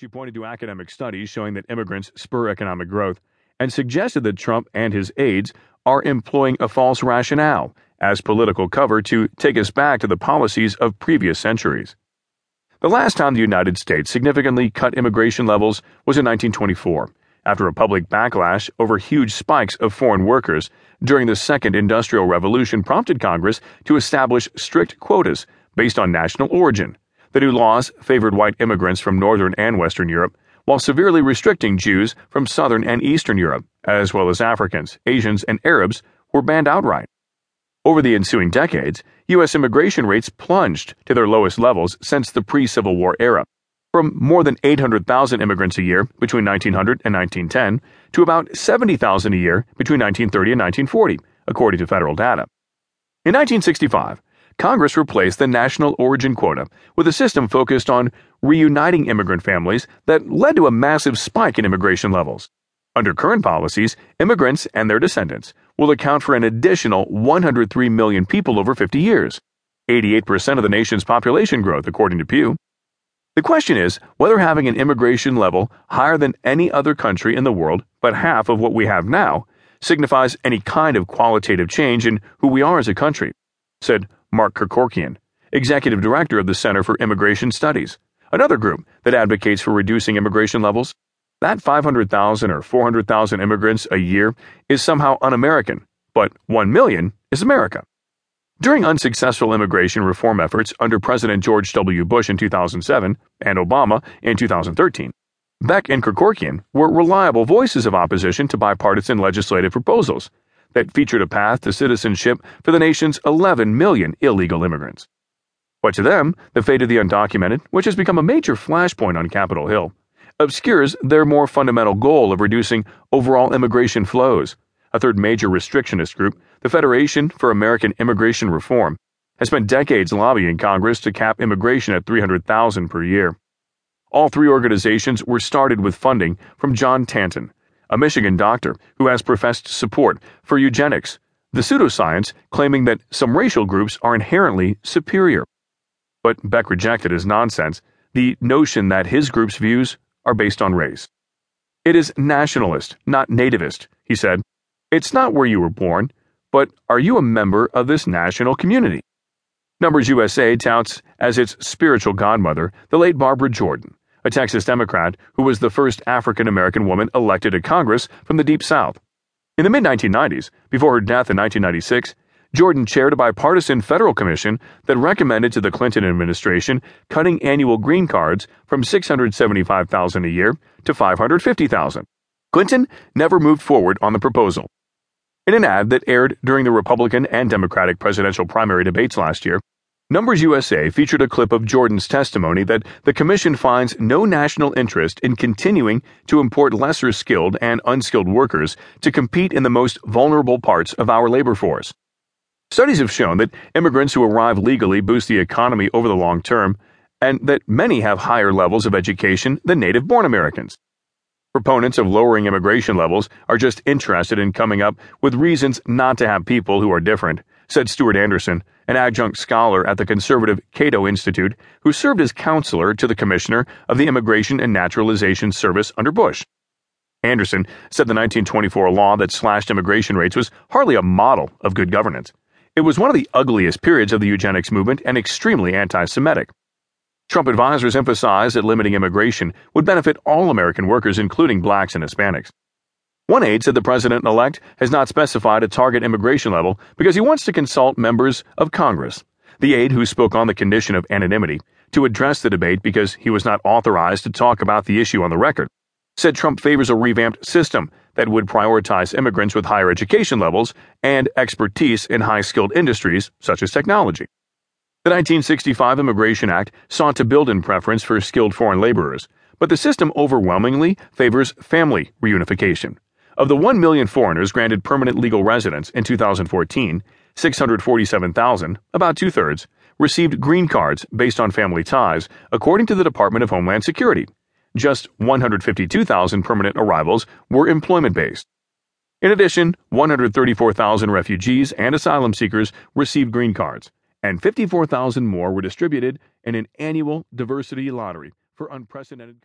She pointed to academic studies showing that immigrants spur economic growth and suggested that Trump and his aides are employing a false rationale as political cover to take us back to the policies of previous centuries. The last time the United States significantly cut immigration levels was in 1924, after a public backlash over huge spikes of foreign workers during the Second Industrial Revolution prompted Congress to establish strict quotas based on national origin the new laws favored white immigrants from Northern and Western Europe, while severely restricting Jews from Southern and Eastern Europe, as well as Africans, Asians, and Arabs, were banned outright. Over the ensuing decades, U.S. immigration rates plunged to their lowest levels since the pre Civil War era, from more than 800,000 immigrants a year between 1900 and 1910 to about 70,000 a year between 1930 and 1940, according to federal data. In 1965, Congress replaced the national origin quota with a system focused on reuniting immigrant families that led to a massive spike in immigration levels. Under current policies, immigrants and their descendants will account for an additional 103 million people over 50 years, 88% of the nation's population growth, according to Pew. The question is whether having an immigration level higher than any other country in the world, but half of what we have now, signifies any kind of qualitative change in who we are as a country, said Mark Krikorian, executive director of the Center for Immigration Studies, another group that advocates for reducing immigration levels. That 500,000 or 400,000 immigrants a year is somehow un American, but 1 million is America. During unsuccessful immigration reform efforts under President George W. Bush in 2007 and Obama in 2013, Beck and Krikorian were reliable voices of opposition to bipartisan legislative proposals that featured a path to citizenship for the nation's 11 million illegal immigrants. But to them, the fate of the undocumented, which has become a major flashpoint on Capitol Hill, obscures their more fundamental goal of reducing overall immigration flows. A third major restrictionist group, the Federation for American Immigration Reform, has spent decades lobbying Congress to cap immigration at 300,000 per year. All three organizations were started with funding from John Tanton, a Michigan doctor who has professed support for eugenics, the pseudoscience claiming that some racial groups are inherently superior. But Beck rejected as nonsense the notion that his group's views are based on race. It is nationalist, not nativist, he said. It's not where you were born, but are you a member of this national community? Numbers USA touts as its spiritual godmother the late Barbara Jordan a Texas Democrat who was the first African American woman elected to Congress from the Deep South. In the mid 1990s, before her death in 1996, Jordan chaired a bipartisan federal commission that recommended to the Clinton administration cutting annual green cards from 675,000 a year to 550,000. Clinton never moved forward on the proposal. In an ad that aired during the Republican and Democratic presidential primary debates last year, Numbers USA featured a clip of Jordan's testimony that the Commission finds no national interest in continuing to import lesser skilled and unskilled workers to compete in the most vulnerable parts of our labor force. Studies have shown that immigrants who arrive legally boost the economy over the long term, and that many have higher levels of education than native born Americans. Proponents of lowering immigration levels are just interested in coming up with reasons not to have people who are different said Stuart Anderson, an adjunct scholar at the conservative Cato Institute who served as counselor to the Commissioner of the Immigration and Naturalization Service under Bush. Anderson said the 1924 law that slashed immigration rates was hardly a model of good governance. It was one of the ugliest periods of the eugenics movement and extremely anti Semitic. Trump advisors emphasized that limiting immigration would benefit all American workers, including blacks and Hispanics. One aide said the president elect has not specified a target immigration level because he wants to consult members of Congress. The aide, who spoke on the condition of anonymity to address the debate because he was not authorized to talk about the issue on the record, said Trump favors a revamped system that would prioritize immigrants with higher education levels and expertise in high skilled industries such as technology. The 1965 Immigration Act sought to build in preference for skilled foreign laborers, but the system overwhelmingly favors family reunification. Of the 1 million foreigners granted permanent legal residence in 2014, 647,000, about two thirds, received green cards based on family ties, according to the Department of Homeland Security. Just 152,000 permanent arrivals were employment based. In addition, 134,000 refugees and asylum seekers received green cards, and 54,000 more were distributed in an annual diversity lottery for unprecedented.